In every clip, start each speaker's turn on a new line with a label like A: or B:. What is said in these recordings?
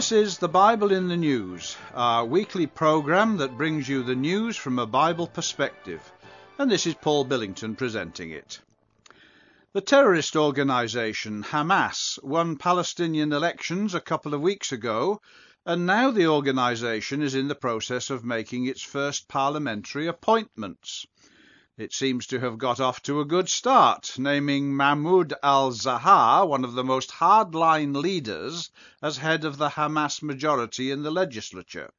A: This is the Bible in the News, our weekly program that brings you the news from a Bible perspective. And this is Paul Billington presenting it. The terrorist organization Hamas won Palestinian elections a couple of weeks ago, and now the organization is in the process of making its first parliamentary appointments. It seems to have got off to a good start, naming Mahmoud al-Zahar, one of the most hardline leaders, as head of the Hamas majority in the legislature.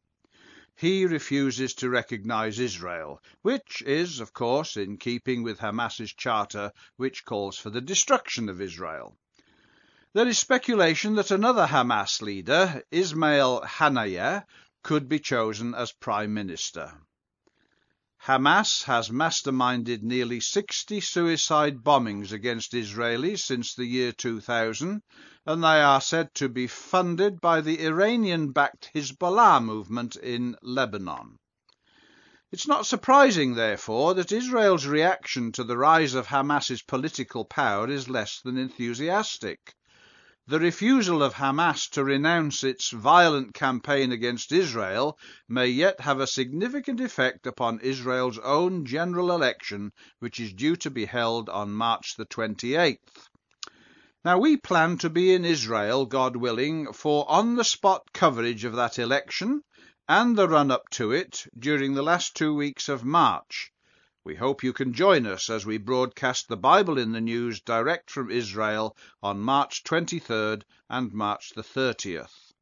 A: He refuses to recognize Israel, which is, of course, in keeping with Hamas's charter, which calls for the destruction of Israel. There is speculation that another Hamas leader, Ismail Haniyeh, could be chosen as prime minister. Hamas has masterminded nearly 60 suicide bombings against Israelis since the year 2000, and they are said to be funded by the Iranian-backed Hezbollah movement in Lebanon. It's not surprising, therefore, that Israel's reaction to the rise of Hamas's political power is less than enthusiastic. The refusal of Hamas to renounce its violent campaign against Israel may yet have a significant effect upon Israel's own general election, which is due to be held on March the 28th. Now, we plan to be in Israel, God willing, for on the spot coverage of that election and the run up to it during the last two weeks of March. We hope you can join us as we broadcast the Bible in the News direct from Israel on March 23rd and March the 30th.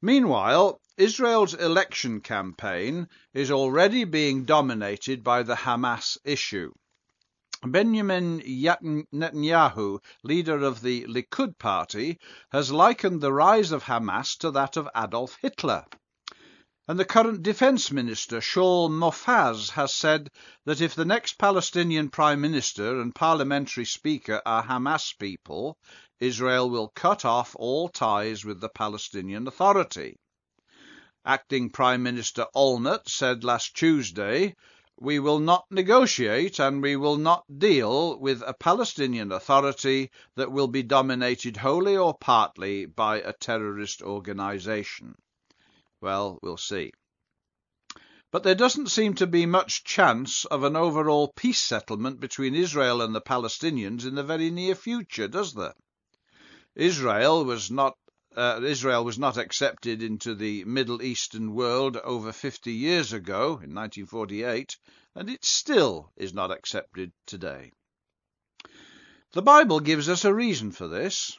A: Meanwhile, Israel's election campaign is already being dominated by the Hamas issue. Benjamin Netanyahu, leader of the Likud party, has likened the rise of Hamas to that of Adolf Hitler. And the current Defence Minister, Shaul Mofaz, has said that if the next Palestinian Prime Minister and Parliamentary Speaker are Hamas people, Israel will cut off all ties with the Palestinian Authority. Acting Prime Minister Olmert said last Tuesday, we will not negotiate and we will not deal with a Palestinian Authority that will be dominated wholly or partly by a terrorist organisation. Well, we'll see. But there doesn't seem to be much chance of an overall peace settlement between Israel and the Palestinians in the very near future, does there? Israel was not uh, Israel was not accepted into the Middle Eastern world over 50 years ago, in 1948, and it still is not accepted today. The Bible gives us a reason for this.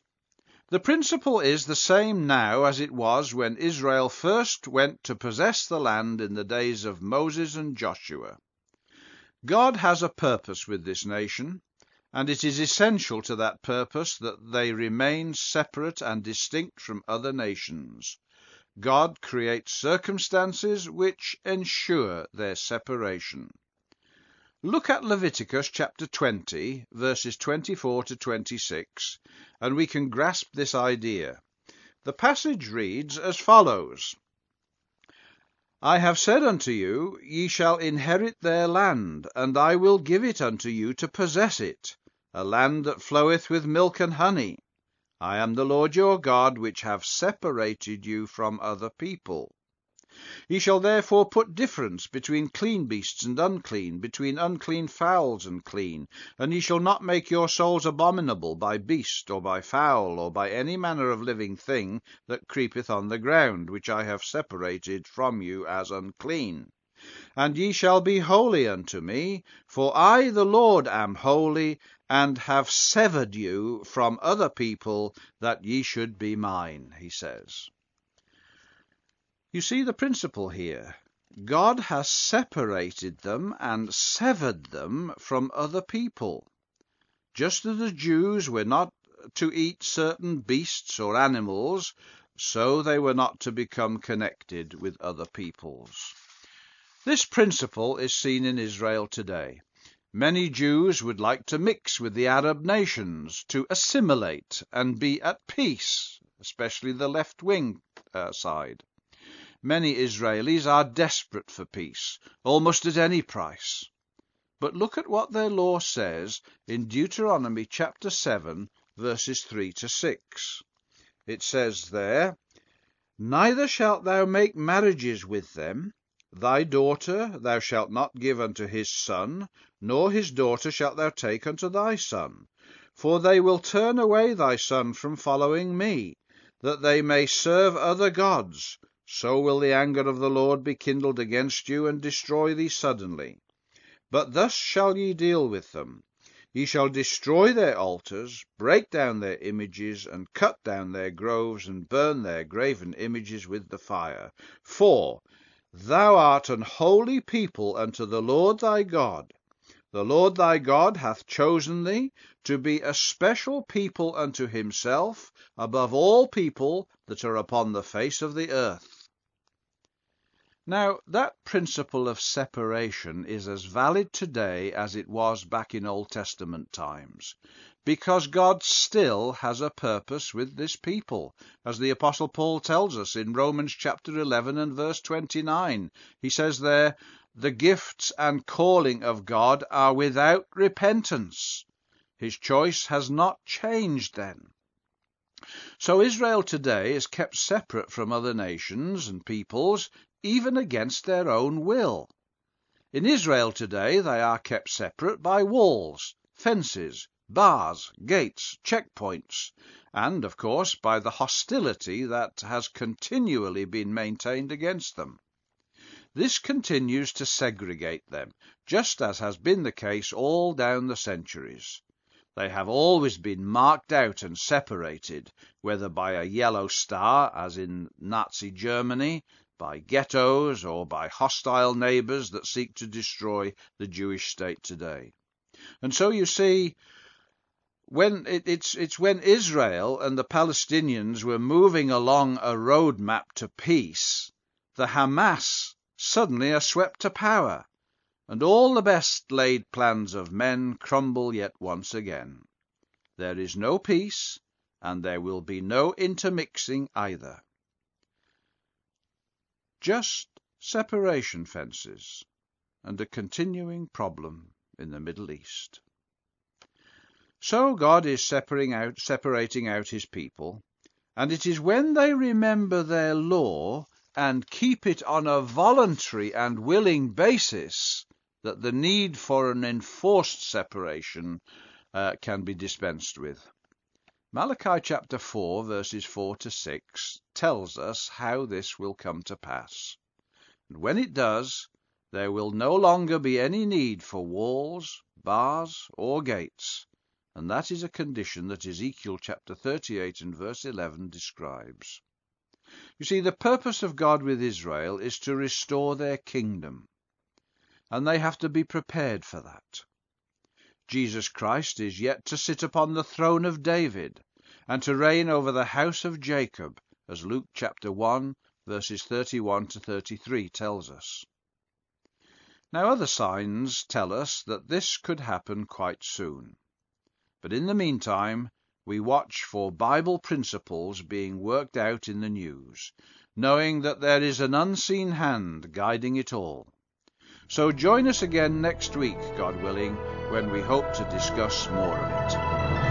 A: The principle is the same now as it was when Israel first went to possess the land in the days of Moses and Joshua. God has a purpose with this nation, and it is essential to that purpose that they remain separate and distinct from other nations. God creates circumstances which ensure their separation. Look at Leviticus chapter 20, verses 24 to 26, and we can grasp this idea. The passage reads as follows I have said unto you, Ye shall inherit their land, and I will give it unto you to possess it, a land that floweth with milk and honey. I am the Lord your God, which have separated you from other people. Ye shall therefore put difference between clean beasts and unclean, between unclean fowls and clean. And ye shall not make your souls abominable by beast, or by fowl, or by any manner of living thing that creepeth on the ground, which I have separated from you as unclean. And ye shall be holy unto me, for I the Lord am holy, and have severed you from other people, that ye should be mine, he says. You see the principle here. God has separated them and severed them from other people. Just as the Jews were not to eat certain beasts or animals, so they were not to become connected with other peoples. This principle is seen in Israel today. Many Jews would like to mix with the Arab nations, to assimilate and be at peace, especially the left wing uh, side. Many Israelis are desperate for peace, almost at any price. But look at what their law says in Deuteronomy chapter 7, verses 3 to 6. It says there, Neither shalt thou make marriages with them. Thy daughter thou shalt not give unto his son, nor his daughter shalt thou take unto thy son. For they will turn away thy son from following me, that they may serve other gods. So will the anger of the Lord be kindled against you, and destroy thee suddenly. But thus shall ye deal with them. Ye shall destroy their altars, break down their images, and cut down their groves, and burn their graven images with the fire. For thou art an holy people unto the Lord thy God. The Lord thy God hath chosen thee to be a special people unto himself above all people that are upon the face of the earth. Now, that principle of separation is as valid today as it was back in Old Testament times, because God still has a purpose with this people, as the Apostle Paul tells us in Romans chapter 11 and verse 29. He says there, The gifts and calling of God are without repentance. His choice has not changed then. So Israel today is kept separate from other nations and peoples even against their own will. In Israel today they are kept separate by walls, fences, bars, gates, checkpoints, and, of course, by the hostility that has continually been maintained against them. This continues to segregate them, just as has been the case all down the centuries. They have always been marked out and separated, whether by a yellow star, as in Nazi Germany, by ghettos or by hostile neighbors that seek to destroy the Jewish state today. And so you see, when it, it's it's when Israel and the Palestinians were moving along a road map to peace, the Hamas suddenly are swept to power, and all the best laid plans of men crumble yet once again. There is no peace, and there will be no intermixing either. Just separation fences and a continuing problem in the Middle East. So God is separating out, separating out his people, and it is when they remember their law and keep it on a voluntary and willing basis that the need for an enforced separation uh, can be dispensed with. Malachi chapter 4, verses 4 to 6, tells us how this will come to pass. And when it does, there will no longer be any need for walls, bars, or gates, and that is a condition that Ezekiel chapter 38 and verse 11 describes. You see, the purpose of God with Israel is to restore their kingdom, and they have to be prepared for that. Jesus Christ is yet to sit upon the throne of David and to reign over the house of Jacob, as Luke chapter 1, verses 31 to 33 tells us. Now, other signs tell us that this could happen quite soon. But in the meantime, we watch for Bible principles being worked out in the news, knowing that there is an unseen hand guiding it all. So join us again next week, God willing, when we hope to discuss more of it.